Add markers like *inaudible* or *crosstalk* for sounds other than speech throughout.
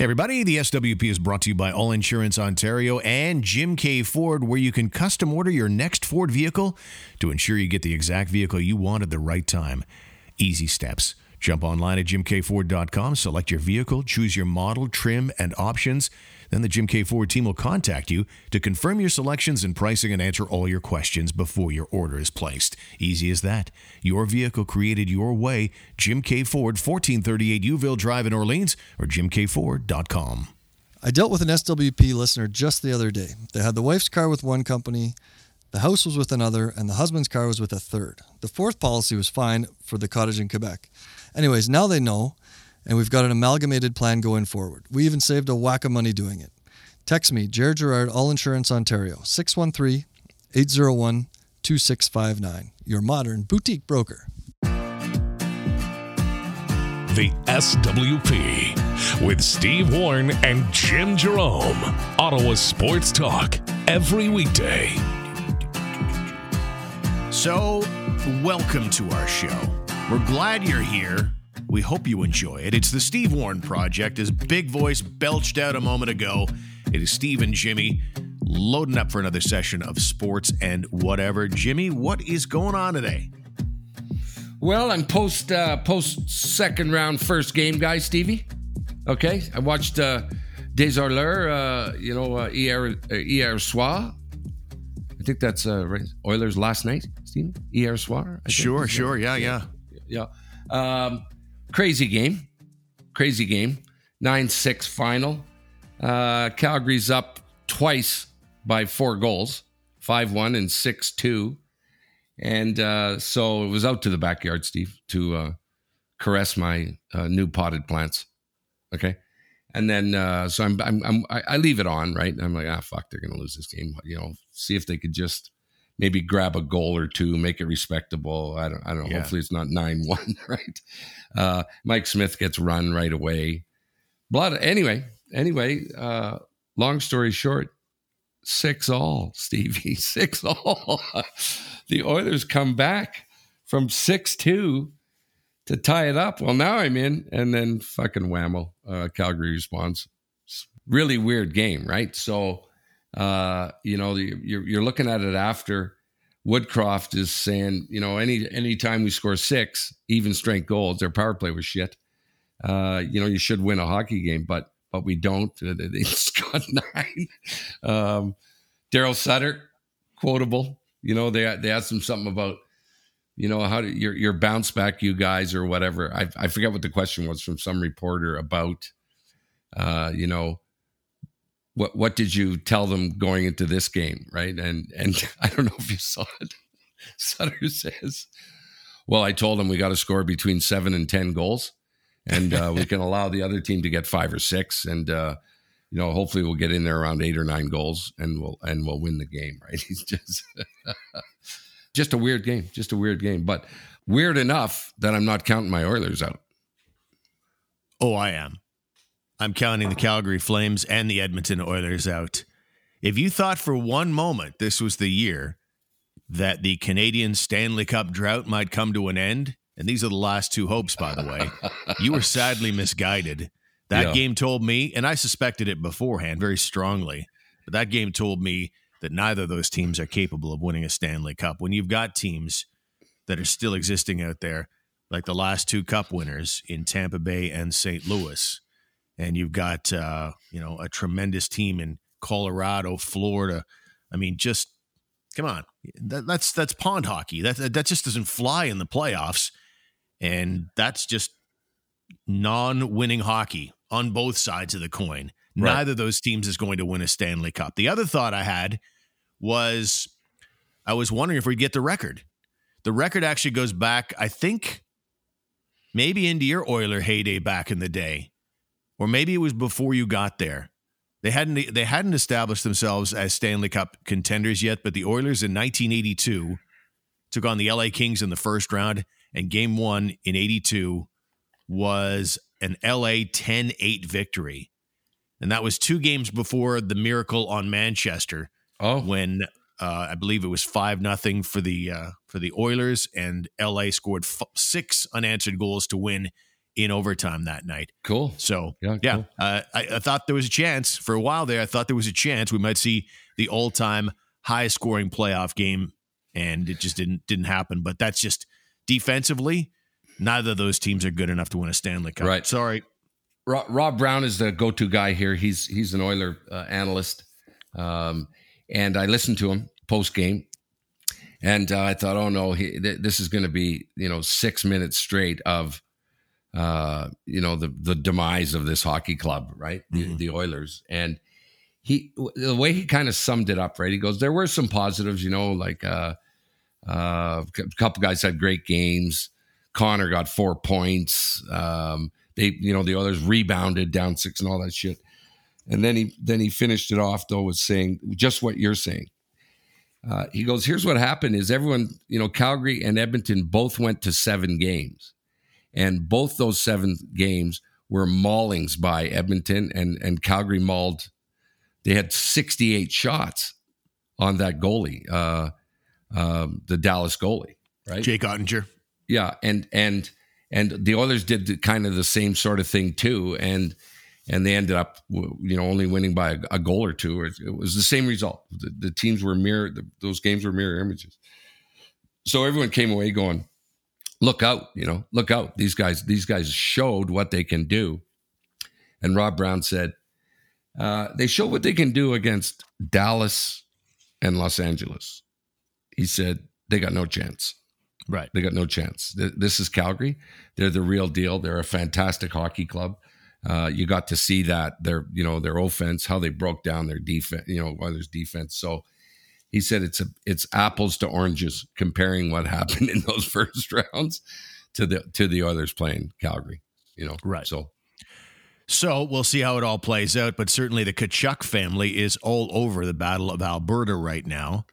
Hey everybody, the SWP is brought to you by All Insurance Ontario and Jim K Ford, where you can custom order your next Ford vehicle to ensure you get the exact vehicle you want at the right time. Easy steps. Jump online at jimkford.com, select your vehicle, choose your model, trim, and options. Then the Jim K Ford team will contact you to confirm your selections and pricing and answer all your questions before your order is placed. Easy as that. Your vehicle created your way. Jim K Ford, 1438 Youville Drive in Orleans, or jimkford.com. I dealt with an SWP listener just the other day. They had the wife's car with one company, the house was with another, and the husband's car was with a third. The fourth policy was fine for the cottage in Quebec. Anyways, now they know, and we've got an amalgamated plan going forward. We even saved a whack of money doing it. Text me, Jared Gerard, All Insurance Ontario, 613 801 2659. Your modern boutique broker. The SWP with Steve Warren and Jim Jerome. Ottawa Sports Talk every weekday. So, welcome to our show. We're glad you're here. We hope you enjoy it. It's the Steve Warren Project, as Big Voice belched out a moment ago. It is Steve and Jimmy loading up for another session of sports and whatever. Jimmy, what is going on today? Well, I'm post uh, post second round first game guy, Stevie. Okay, I watched uh, uh, you know, uh, hier, uh, hier soir. I think that's uh, right. Oilers last night, Stevie. Hier soir. Sure, sure. Yeah, yeah. Yeah. Um, crazy game. Crazy game. 9 6 final. Uh, Calgary's up twice by four goals 5 1 and 6 2. And uh, so it was out to the backyard, Steve, to uh, caress my uh, new potted plants. Okay. And then, uh, so I'm, I'm, I'm, I leave it on, right? I'm like, ah, fuck, they're going to lose this game. You know, see if they could just maybe grab a goal or two, make it respectable. I don't, I don't know. Yeah. Hopefully it's not 9 *laughs* 1, right? Uh, Mike Smith gets run right away. Blood. Anyway, anyway, uh, long story short, six all, *laughs* Stevie, six all. the Oilers come back from 6 2 to tie it up. Well, now I'm in, and then fucking whammo, uh, Calgary responds. Really weird game, right? So, uh, you know, you're, you're looking at it after Woodcroft is saying, you know, any any time we score six even strength goals, their power play was shit. Uh, you know, you should win a hockey game, but but we don't. *laughs* They they got *laughs* nine. Um, Darryl Sutter, quotable. You know, they they asked him something about, you know, how do your your bounce back, you guys, or whatever. I I forget what the question was from some reporter about, uh, you know, what what did you tell them going into this game, right? And and *laughs* I don't know if you saw it. Sutter says, "Well, I told them we got to score between seven and ten goals, and uh, we can allow the other team to get five or six, and uh, you know, hopefully we'll get in there around eight or nine goals, and we'll and we'll win the game." *laughs* Right? He's just *laughs* just a weird game, just a weird game, but weird enough that I'm not counting my Oilers out. Oh, I am. I'm counting the Calgary Flames and the Edmonton Oilers out. If you thought for one moment this was the year that the Canadian Stanley Cup drought might come to an end, and these are the last two hopes, by the way, *laughs* you were sadly misguided. That Yeah. game told me, and I suspected it beforehand very strongly, but that game told me that neither of those teams are capable of winning a Stanley Cup. When you've got teams that are still existing out there, like the last two Cup winners in Tampa Bay and St. Louis, and you've got uh, you know a tremendous team in Colorado, Florida. I mean, just come on, that, that's that's pond hockey. That that just doesn't fly in the playoffs, and that's just non-winning hockey on both sides of the coin. Right. Neither of those teams is going to win a Stanley Cup. The other thought I had was I was wondering if we'd get the record. The record actually goes back, I think, maybe into your Oiler heyday back in the day, or maybe it was before you got there. They hadn't they hadn't established themselves as Stanley Cup contenders yet, but the Oilers in 1982 took on the LA Kings in the first round, and Game One in '82 was an LA 10-8 victory, and that was two games before the miracle on Manchester Oh, when uh, I believe it was five nothing for the uh, for the Oilers, and LA scored f- six unanswered goals to win in overtime that night. Cool. So Yeah, yeah, cool. uh, I, I thought there was a chance for a while there. I thought there was a chance we might see the all-time high-scoring playoff game, and it just didn't didn't happen. But that's just defensively. Neither of those teams are good enough to win a Stanley Cup. Right. Sorry. Rob, Rob Brown is the go-to guy here. He's he's an Oiler uh, analyst, um, and I listened to him post game, and uh, I thought, oh no, he, th- this is going to be you know six minutes straight of, uh, you know the the demise of this hockey club, right? The, Mhm. the Oilers, and he the way he kind of summed it up, right? He goes, there were some positives, you know, like uh, uh, a couple guys had great games. Connor got four points. Um, they, you know, the others rebounded down six and all that shit. And then he then he finished it off though with saying just what you're saying. Uh, he goes, "Here's what happened: is everyone, you know, Calgary and Edmonton both went to seven games, and both those seven games were maulings by Edmonton, and and Calgary mauled. They had 68 shots on that goalie, uh, um, the Dallas goalie, right? Jake Oettinger. Yeah, and and and the Oilers did the, kind of the same sort of thing too, and and they ended up you know only winning by a, a goal or two. It, it was the same result. The, the teams were mirror; the, those games were mirror images. So everyone came away going, "Look out! You know, look out! These guys, these guys showed what they can do." And Rob Brown said, uh, "They showed what they can do against Dallas and Los Angeles." He said, "They got no chance." Right. They got no chance. Th- This is Calgary. They're the real deal. They're a fantastic hockey club. Uh, you got to see that their, you know, their offense, how they broke down their defense, you know, Oilers defense. So he said it's a, it's apples to oranges comparing what happened in those *laughs* first rounds to the to the Oilers playing Calgary. You know, Right. So So we'll see how it all plays out, but certainly the Tkachuk family is all over the Battle of Alberta right now.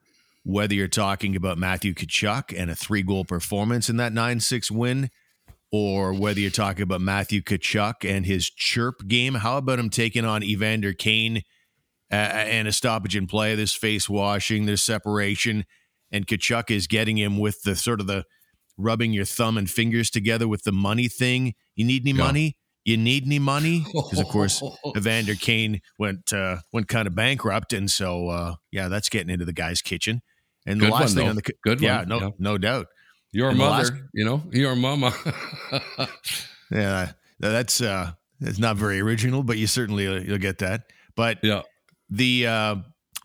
Whether you're talking about Matthew Tkachuk and a three goal performance in that 9 6 win, or whether you're talking about Matthew Tkachuk and his chirp game, how about him taking on Evander Kane uh, and a stoppage in play? This face washing, there's separation, and Tkachuk is getting him with the sort of the rubbing your thumb and fingers together with the money thing. You need any Yeah. money? You need any money? *laughs* Because of course Evander Kane went uh, went kind of bankrupt, and so uh, yeah, that's getting into the guy's kitchen. And the last one, thing though. on the Good yeah, one, no, yeah. no doubt, your And mother, last- you know, your mama. *laughs* yeah, that's uh, that's not very original, but you certainly uh, you'll get that. But yeah. The uh,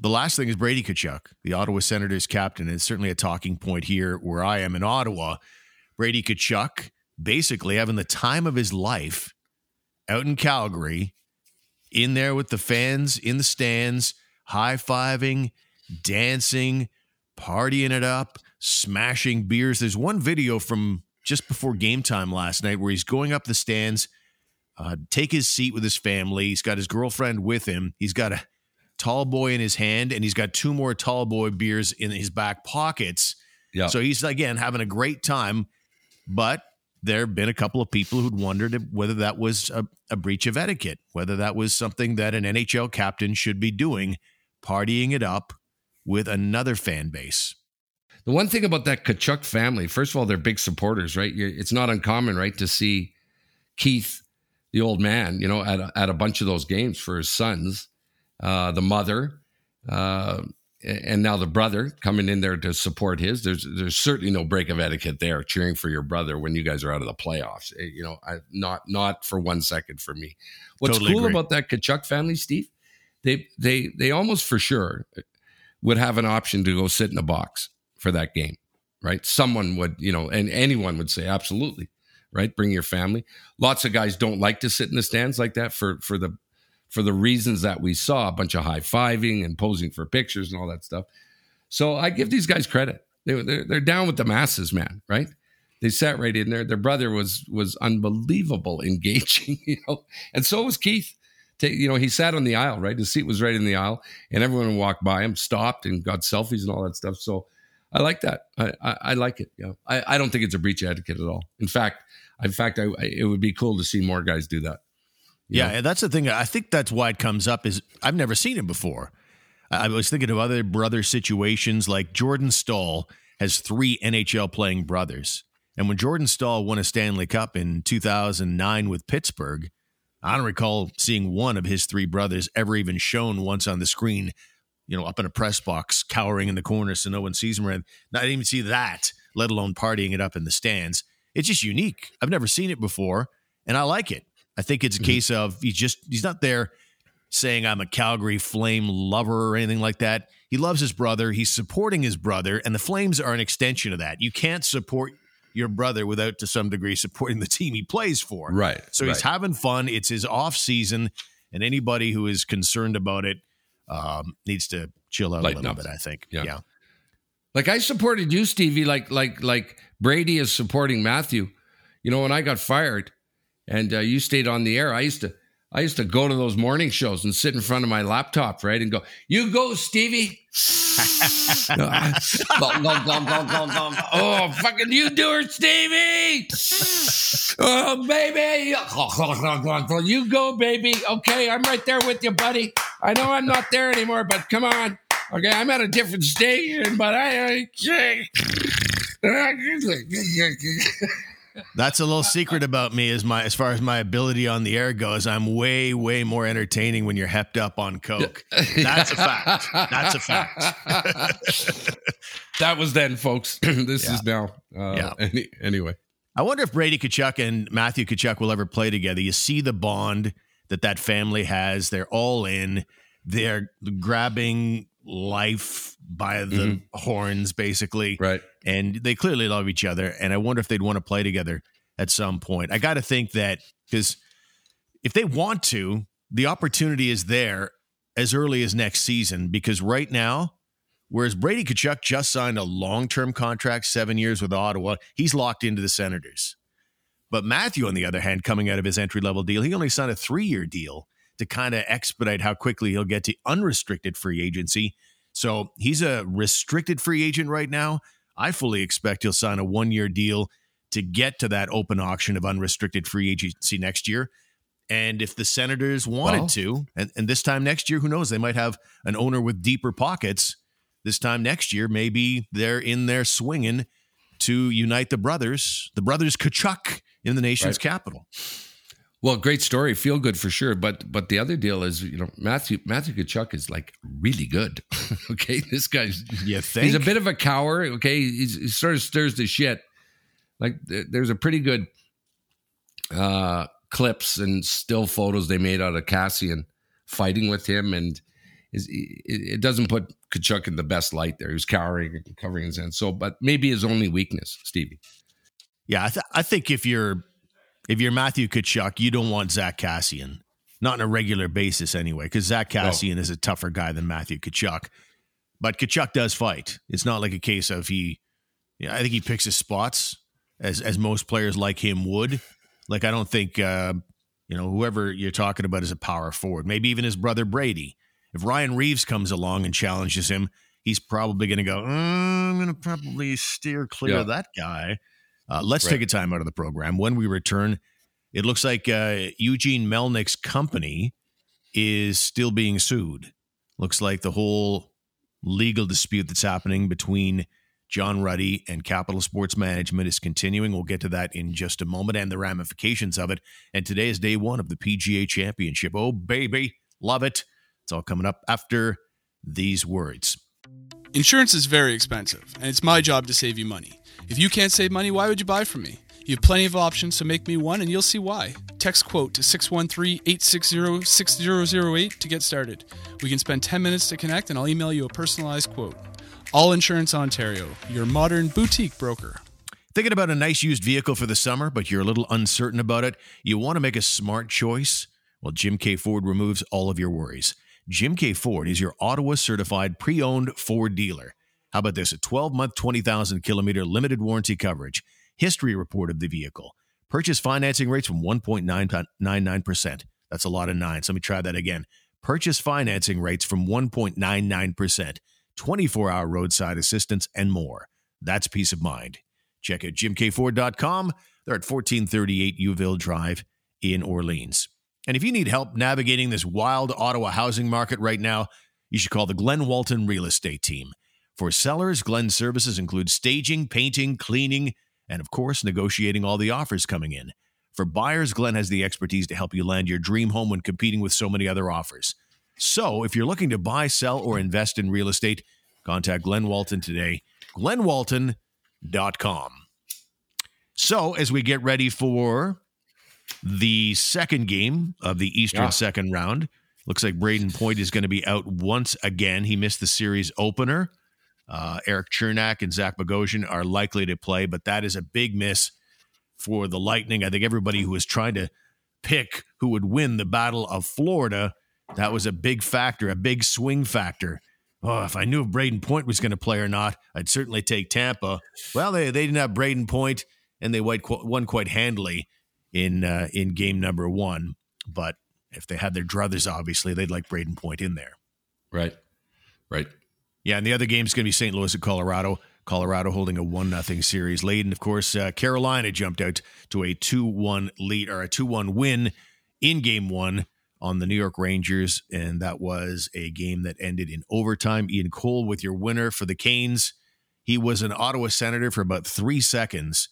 the last thing is Brady Tkachuk, the Ottawa Senators captain. It's certainly a talking point here where I am in Ottawa. Brady Tkachuk basically having the time of his life out in Calgary, in there with the fans in the stands, high fiving, dancing, partying it up, smashing beers. There's one video from just before game time last night where he's going up the stands, uh, take his seat with his family. He's got his girlfriend with him. He's got a tall boy in his hand, and he's got two more tall boy beers in his back pockets. Yeah. So he's again having a great time, but there have been a couple of people who'd wondered whether that was a, a breach of etiquette, whether that was something that an NHL captain should be doing, partying it up with another fan base. The one thing about that Tkachuk family, first of all, they're big supporters, right? You're, it's not uncommon, right, to see Keith, the old man, you know, at a, at a bunch of those games for his sons, uh, the mother, uh, and now the brother coming in there to support his. There's there's certainly no break of etiquette there, cheering for your brother when you guys are out of the playoffs. Eh, You know, I, not not for one second for me. What's Totally cool agree. about that Tkachuk family, Steve? They they they almost for sure would have an option to go sit in a box for that game, right? Someone would, you know, and anyone would say absolutely, right? Bring your family. Lots of guys don't like to sit in the stands like that for for the for the reasons that we saw a bunch of high fiving and posing for pictures and all that stuff. So I give these guys credit. They, they're, they're down with the masses, man, right? They sat right in there. Their brother was was unbelievable, *laughs* engaging, you know, and so was Keith. Ta- You know, he sat on the aisle, right? His seat was right in the aisle, and everyone walked by him, stopped, and got selfies and all that stuff. So I like that. I, I, I like it. Yeah, I, I don't think it's a breach of etiquette at all. In fact, in fact, I, I, it would be cool to see more guys do that. Yeah, know? and that's the thing. I think that's why it comes up is I've never seen it before. I was thinking of other brother situations like Jordan Staal has three NHL playing brothers. And when Jordan Staal won a Stanley Cup in 2009 with Pittsburgh, I don't recall seeing one of his three brothers ever even shown once on the screen, you know, up in a press box, cowering in the corner so no one sees him. I didn't even see that, let alone partying it up in the stands. It's just unique. I've never seen it before, and I like it. I think it's a case of he's just he's not there saying I'm a Calgary Flame lover or anything like that. He loves his brother. He's supporting his brother, and the Flames are an extension of that. You can't support your brother without, to some degree, supporting the team he plays for. Right. So he's right. having fun. It's his off season, and anybody who is concerned about it um, needs to chill out Lighten a little up. bit. I think. Yeah. yeah. Like I supported you, Stevie, like like like Brady is supporting Matthew. You know, when I got fired and uh, you stayed on the air, I used to I used to go to those morning shows and sit in front of my laptop, right, and go, "You go, Stevie." *laughs* Oh, fucking you do it, Stevie. *laughs* Oh, baby. *laughs* You go, baby. Okay, I'm right there with you, buddy. I know I'm not there anymore, but come on. Okay, I'm at a different station, but I. I. That's a little secret about me as my as far as my ability on the air goes. I'm way, way more entertaining when you're hepped up on coke. *laughs* That's a fact. That's a fact. *laughs* that was then, folks. *clears throat* this is now. Uh, Yeah. Any, anyway. I wonder if Brady Tkachuk and Matthew Tkachuk will ever play together. You see the bond that that family has. They're all in. They're grabbing life by the horns, basically. Right. And they clearly love each other. And I wonder if they'd want to play together at some point. I got to think that because if they want to, the opportunity is there as early as next season. Because right now, whereas Brady Tkachuk just signed a long term contract, seven years with Ottawa, he's locked into the Senators. But Matthew, on the other hand, coming out of his entry level deal, he only signed a three year deal to kind of expedite how quickly he'll get to unrestricted free agency. So he's a restricted free agent right now. I fully expect he'll sign a one year deal to get to that open auction of unrestricted free agency next year. And if the Senators wanted Well- to, and, and this time next year, who knows? They might have an owner with deeper pockets. This time next year, maybe they're in there swinging to unite the brothers, the brothers Tkachuk in the nation's Right. capital. Well, great story. Feel good for sure. But but the other deal is, you know, Matthew Matthew Tkachuk is like really good. *laughs* okay. This guy's You think? he's a bit of a cower. Okay. He's, he sort of stirs the shit. Like there's a pretty good uh clips and still photos they made out of Kassian fighting with him and is it, it doesn't put Tkachuk in the best light there. He was cowering and covering his hands. So, but maybe his only weakness, Stevie. Yeah, I, th- I think if you're if you're Matthew Tkachuk, you don't want Zach Kassian, not on a regular basis anyway, because Zach Kassian is a tougher guy than Matthew Tkachuk. But Tkachuk does fight. It's not like a case of he. Yeah, I think he picks his spots as as most players like him would. Like I don't think uh, you know whoever you're talking about is a power forward. Maybe even his brother Brady. If Ryan Reaves comes along and challenges him, he's probably going to go. "Uh, I'm going to probably steer clear Yeah. of that guy. Uh, let's Right. take a time out of the program. When we return, it looks like uh, Eugene Melnyk's company is still being sued. Looks like the whole legal dispute that's happening between John Ruddy and Capital Sports Management is continuing. We'll get to that in just a moment and the ramifications of it. And today is day one of the PGA Championship. Oh, baby, love it. It's all coming up after these words. Insurance is very expensive, and it's my job to save you money. If you can't save money, why would you buy from me? You have plenty of options, so make me one and you'll see why. Text quote to 613 860 6008 to get started. We can spend 10 minutes to connect, and I'll email you a personalized quote. All Insurance Ontario, your modern boutique broker. Thinking about a nice used vehicle for the summer, but you're a little uncertain about it? You want to make a smart choice? Well, Jim K. Ford removes all of your worries. Jim K. Ford is your Ottawa certified pre owned Ford dealer. How about this? A 12 month, 20,000 kilometer limited warranty coverage, history report of the vehicle, purchase financing rates from 1.99%. That's a lot of nines. Let me try that again. Purchase financing rates from 1.99%, 24 hour roadside assistance, and more. That's peace of mind. Check out jimkford.com. They're at 1438 Youville Drive in Orleans. And if you need help navigating this wild Ottawa housing market right now, you should call the Glen Walton Real Estate Team. For sellers, Glen services include staging, painting, cleaning, and, of course, negotiating all the offers coming in. For buyers, Glenn has the expertise to help you land your dream home when competing with so many other offers. So, if you're looking to buy, sell, or invest in real estate, contact Glenn Walton today. GlennWalton.com. So, as we get ready for the second game of the Eastern Yeah. second round, looks like Brayden Point is going to be out once again. He missed the series opener. Uh, Erik Cernak and Zach Bogosian are likely to play, but that is a big miss for the Lightning. I think everybody who was trying to pick who would win the Battle of Florida, that was a big factor, a big swing factor. Oh, if I knew if Brayden Point was going to play or not, I'd certainly take Tampa. Well, they, they didn't have Brayden Point, and they won quite, handily in uh, in game number one. But if they had their druthers, obviously they'd like Brayden Point in there. Right. Right. Yeah, and the other game's going to be St. Louis at Colorado. Colorado holding a one nothing series lead, and of course uh, Carolina jumped out to a two one lead or a two one win in Game One on the New York Rangers, and that was a game that ended in overtime. Ian Cole with your winner for the Canes. He was an Ottawa Senator for about three seconds,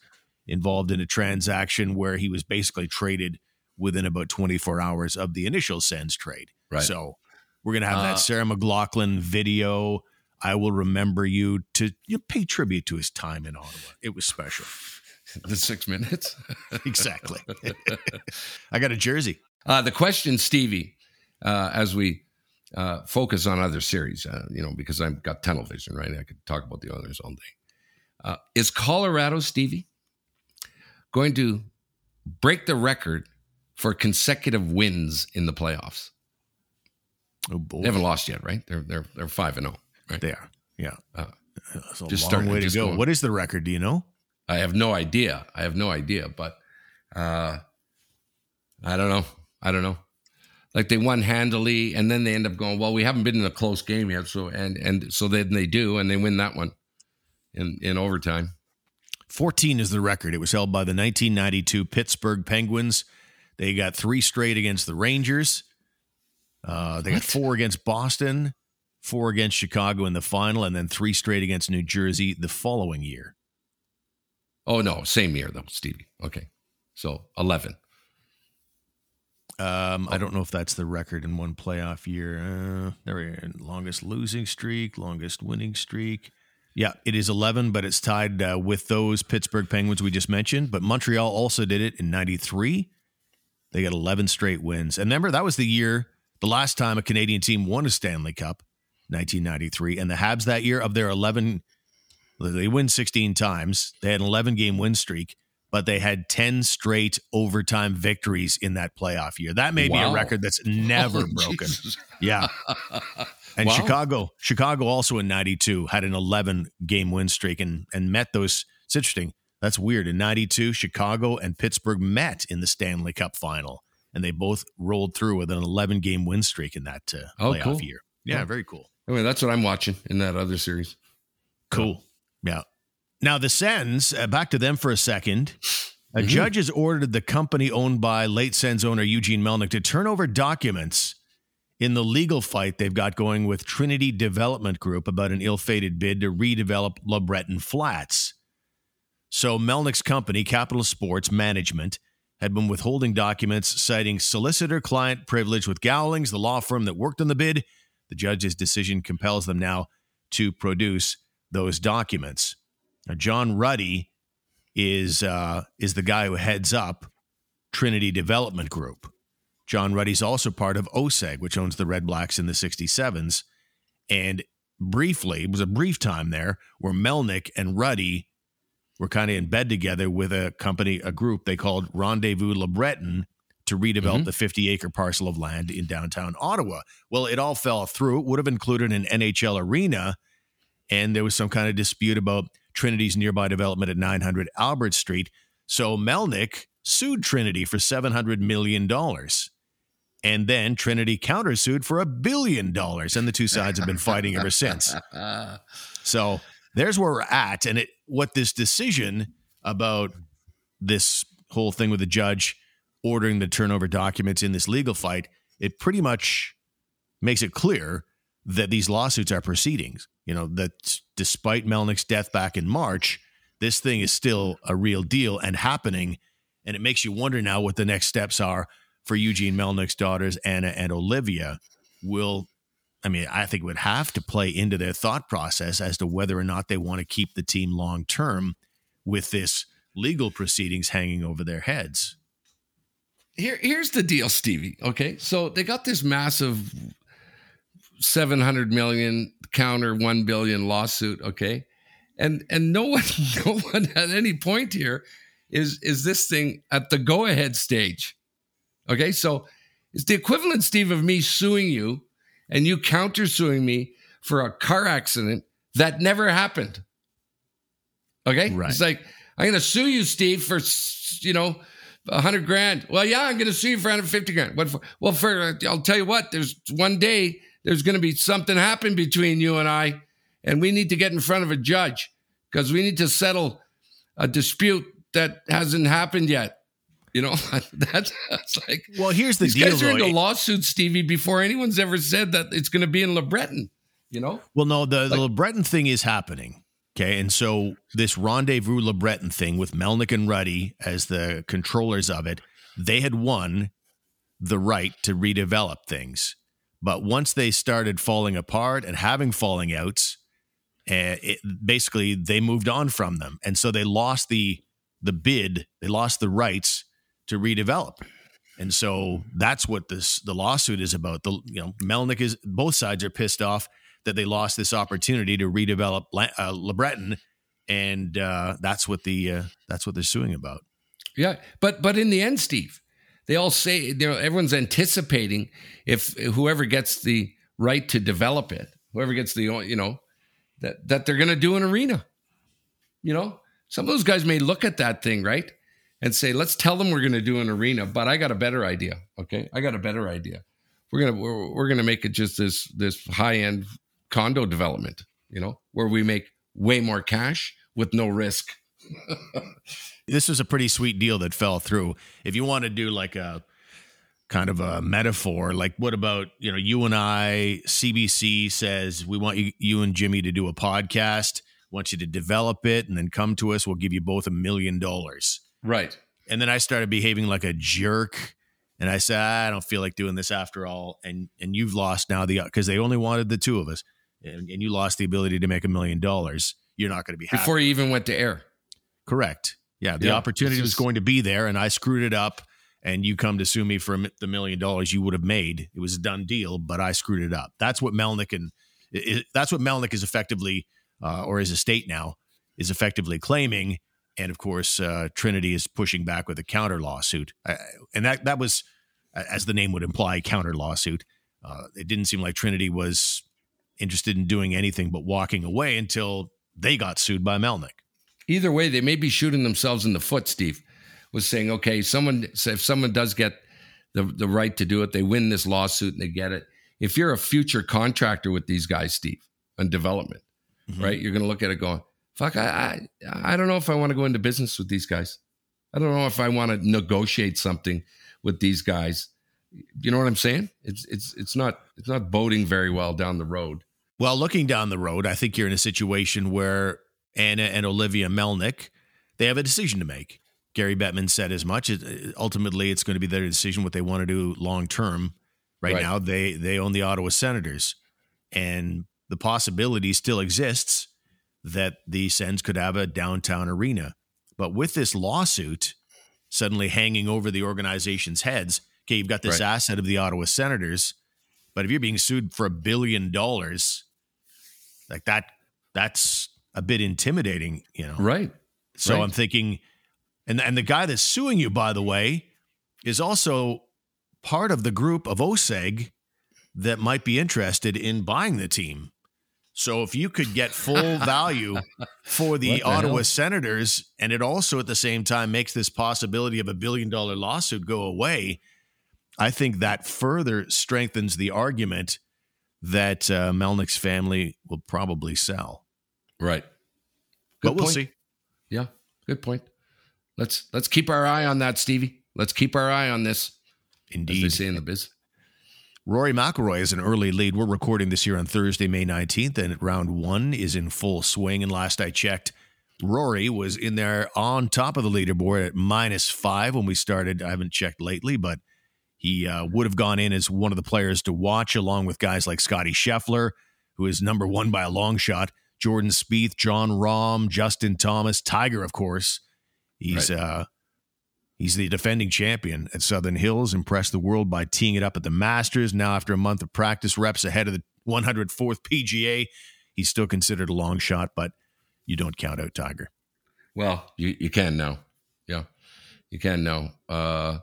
involved in a transaction where he was basically traded within about 24 hours of the initial Sens trade. Right. So we're gonna have Uh, that Sarah McLachlan video. I will remember you to you know, pay tribute to his time in Ottawa. It was special. *laughs* The six minutes. *laughs* exactly. *laughs* I got a jersey. Uh, the question, Stevie, uh, as we uh, focus on other series, uh, you know, because I've got tunnel vision, right? I could talk about the others all day. Uh, is Colorado, Stevie, going to break the record for consecutive wins in the playoffs? Oh boy, They haven't lost yet, right? They're they're they're five and zero. Right? they are. Yeah, Uh, That's a just long starting- way to go. going. What is the record? Do you know? I have no idea. I have no idea, but uh, I don't know. I don't know. Like they won handily, and then they end up going, "Well, we haven't been in a close game yet." So and and so then they do, and they win that one in in overtime. 14 is the record. It was held by the 1992 Pittsburgh Penguins. They got three straight against the Rangers. Uh, they got four against Boston, four against Chicago in the final, and then three straight against New Jersey the following year. Oh no, same year though, Stevie. Okay, so eleven. Um, I don't know if that's the record in one playoff year. Uh, there we are. Longest losing streak, longest winning streak. Yeah, it is 11, but it's tied uh, with those Pittsburgh Penguins we just mentioned. But Montreal also did it in 93. They got 11 straight wins. And remember, that was the year, the last time a Canadian team won a Stanley Cup, 1993. And the Habs that year, of their 11, they win 16 times. They had an 11 game win streak, but they had 10 straight overtime victories in that playoff year. That may be a record that's *laughs* never Oh, broken. Jesus. Yeah. *laughs* And Wow. Chicago, Chicago also in 92 had an 11 game win streak and, and met those. It's interesting. That's weird. In 92, Chicago and Pittsburgh met in the Stanley Cup final, and they both rolled through with an 11 game win streak in that uh, Oh, playoff cool. year. Yeah, Oh. very cool. Anyway, that's what I'm watching in that other series. Cool. Yeah. Now, the Sens, uh, back to them for a second. A Mhm. judge has ordered the company owned by late Sens owner Eugene Melnyk to turn over documents in the legal fight they've got going with Trinity Development Group about an ill fated bid to redevelop LeBreton Flats. So, Melnyk's company, Capital Sports Management, had been withholding documents citing solicitor client privilege with Gowlings, the law firm that worked on the bid. The judge's decision compels them now to produce those documents. Now, John Ruddy is uh, is the guy who heads up Trinity Development Group. John Ruddy's also part of OSEG, which owns the Red Blacks in the 67s. And briefly, it was a brief time there where Melnyk and Ruddy were kind of in bed together with a company, a group they called Rendezvous LeBreton to redevelop Mhm. the 50 acre parcel of land in downtown Ottawa. Well, it all fell through. It would have included an NHL arena, and there was some kind of dispute about Trinity's nearby development at 900 Albert Street. So Melnyk sued Trinity for $700 million. And then Trinity countersued for a billion dollars. And the two sides have been fighting ever since. *laughs* So there's where we're at. And it what this decision about this whole thing with the judge ordering the turnover documents in this legal fight, it pretty much makes it clear that these lawsuits are proceedings. You know, that despite Melnyk's death back in March, This thing is still a real deal and happening. And it makes you wonder now what the next steps are for Eugene Melnyk's daughters, Anna and Olivia. Will, I mean, I think would have to play into their thought process as to whether or not they want to keep the team long term with this legal proceedings hanging over their heads. Here, here's the deal, Stevie. Okay, so they got this massive 700 million counter 1 billion lawsuit okay and and no one *laughs* no one at any point here is is this thing at the go ahead stage okay so it's the equivalent steve of me suing you and you counter suing me for a car accident that never happened okay Right. it's like i'm going to sue you steve for you know hundred grand. Well, yeah, I'm going to sue you for 150 grand. What for? Well, for I'll tell you what. There's one day there's going to be something happen between you and I, and we need to get in front of a judge because we need to settle a dispute that hasn't happened yet. You know, *laughs* that's, that's like Well, here's the these deal, guys are into lawsuits, Stevie, before anyone's ever said that it's going to be in LeBreton. You know, Well, no, the, the Like- LeBreton thing is happening. Okay. And so this rendezvous LeBreton thing with Melnyk and Ruddy as the controllers of it, they had won the right to redevelop things. But once they started falling apart and having falling outs, uh, it, basically they moved on from them. And so they lost the the bid, they lost the rights to redevelop. And so that's what this the lawsuit is about. The you know Melnyk is both sides are pissed off that they lost this opportunity to redevelop uh, LeBreton, and uh, that's what the uh, that's what they're suing about. Yeah, but but in the end, Steve, they all say everyone's anticipating if whoever gets the right to develop it, whoever gets the you know that that they're going to do an arena. You know, some of those guys may look at that thing right and say, "Let's tell them we're going to do an arena," but I got a better idea. Okay, I got a better idea. We're gonna we're, we're gonna make it just this this high end condo development. You know, where we make way more cash with no risk. *laughs* This was a pretty sweet deal that fell through. If you want to do like a kind of a metaphor, like what about you know you and I? CBC says we want you, you and Jimmy to do a podcast. Want you to develop it and then come to us. We'll give you both a million dollars. Right. And then I started behaving like a jerk. And I said, I don't feel like doing this after all. And and you've lost now the because they only wanted the two of us, and, and you lost the ability to make a million dollars. You're not going to be happy. Before you even went to air. Correct. Yeah, the Yeah, opportunity was going to be there, and I screwed it up. And you come to sue me for the million dollars you would have made. It was a done deal, but I screwed it up. That's what Melnyk and that's what Melnyk is effectively, uh, or his estate now is effectively claiming. And of course, uh, Trinity is pushing back with a counter lawsuit, I, and that that was, as the name would imply, counter lawsuit. Uh, it didn't seem like Trinity was interested in doing anything but walking away until they got sued by Melnyk. Either way, they may be shooting themselves in the foot, Steve, was saying, okay, someone if someone does get the, the right to do it, they win this lawsuit and they get it. If you're a future contractor with these guys, Steve, on development, Mhm. right? You're gonna look at it going, fuck, I, I I don't know if I want to go into business with these guys. I don't know if I want to negotiate something with these guys. You know what I'm saying? It's it's it's not it's not boding very well down the road. Well, looking down the road, I think you're in a situation where Anna and Olivia Melnyk, they have a decision to make. Gary Bettman said as much. It- uh, Ultimately, it's going to be their decision what they want to do long term. Right, Right. now, they they own the Ottawa Senators, and the possibility still exists that the Sens could have a downtown arena. But with this lawsuit suddenly hanging over the organization's heads, okay, you've got this Right. asset of the Ottawa Senators, but if you're being sued for a billion dollars, like that, that's a bit intimidating, you know. Right. So right. I'm thinking, and and the guy that's suing you, by the way, is also part of the group of OSEG that might be interested in buying the team. So if you could get full *laughs* value for the, the Ottawa hell? Senators, and it also at the same time makes this possibility of a billion dollar lawsuit go away, I think that further strengthens the argument that uh, Melnyk's family will probably sell. Right. But Good we'll point. see. Yeah, good point. Let's let's keep our eye on that, Stevie. Let's keep our eye on this, as they Indeed. say in the biz. Rory McIlroy is an early lead. We're recording this here on Thursday, May 19th, and round one is in full swing. And last I checked, Rory was in there on top of the leaderboard at minus five when we started. I haven't checked lately, but he uh, would have gone in as one of the players to watch, along with guys like Scotty Scheffler, who is number one by a long shot, Jordan Spieth, Jon Rahm, Justin Thomas, Tiger, of course. He's Right. uh, he's the defending champion at Southern Hills. Impressed the world by teeing it up at the Masters. Now, after a month of practice reps ahead of the 104th PGA, he's still considered a long shot, but you don't count out Tiger. Well, you, you can now. Yeah, you can now. Uh,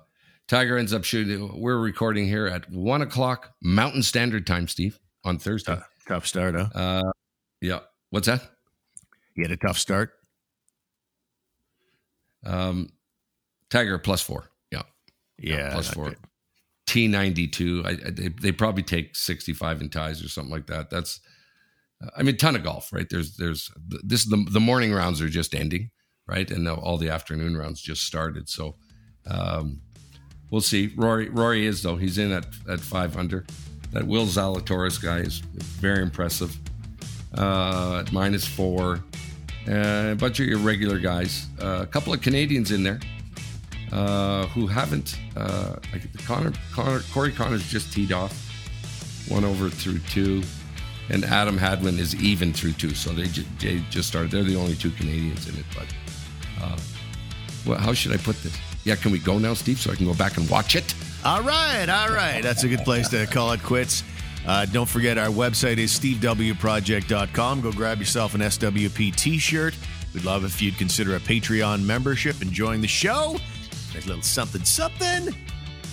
Tiger ends up shooting. We're recording here at one o'clock Mountain Standard Time, Steve, on Thursday. Tough, tough start, huh? Uh, yeah. What's that? He had a tough start. Um, Tiger plus four. Yeah. Yeah, plus not four. T ninety two. I, I they, they probably take sixty five in ties or something like that. That's, I mean, ton of golf, right? There's there's this the the morning rounds are just ending, right, and now all the afternoon rounds just started. So, um, we'll see. Rory Rory is though he's in at at five under. That Will Zalatoris guy is very impressive. Uh, at minus four. Uh, a bunch of irregular guys. Uh, a couple of Canadians in there uh, who haven't. Uh, like Connor, Connor, Corey Conners just teed off, one over through two, and Adam Hadwin is even through two. So they, they just started. They're the only two Canadians in it. But uh, well, how should I put this? Yeah, can we go now, Steve, so I can go back and watch it? All right, all right. That's a good place to call it quits. Uh, don't forget our website is stevewproject.com. Go grab yourself an SWP t-shirt. We'd love if you'd consider a Patreon membership, enjoying the show. Like a little something, something.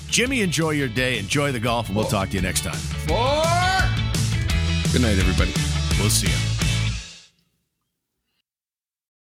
Jimmy, enjoy your day. Enjoy the golf, and we'll talk to you next time. Four. Good night, everybody. We'll see you.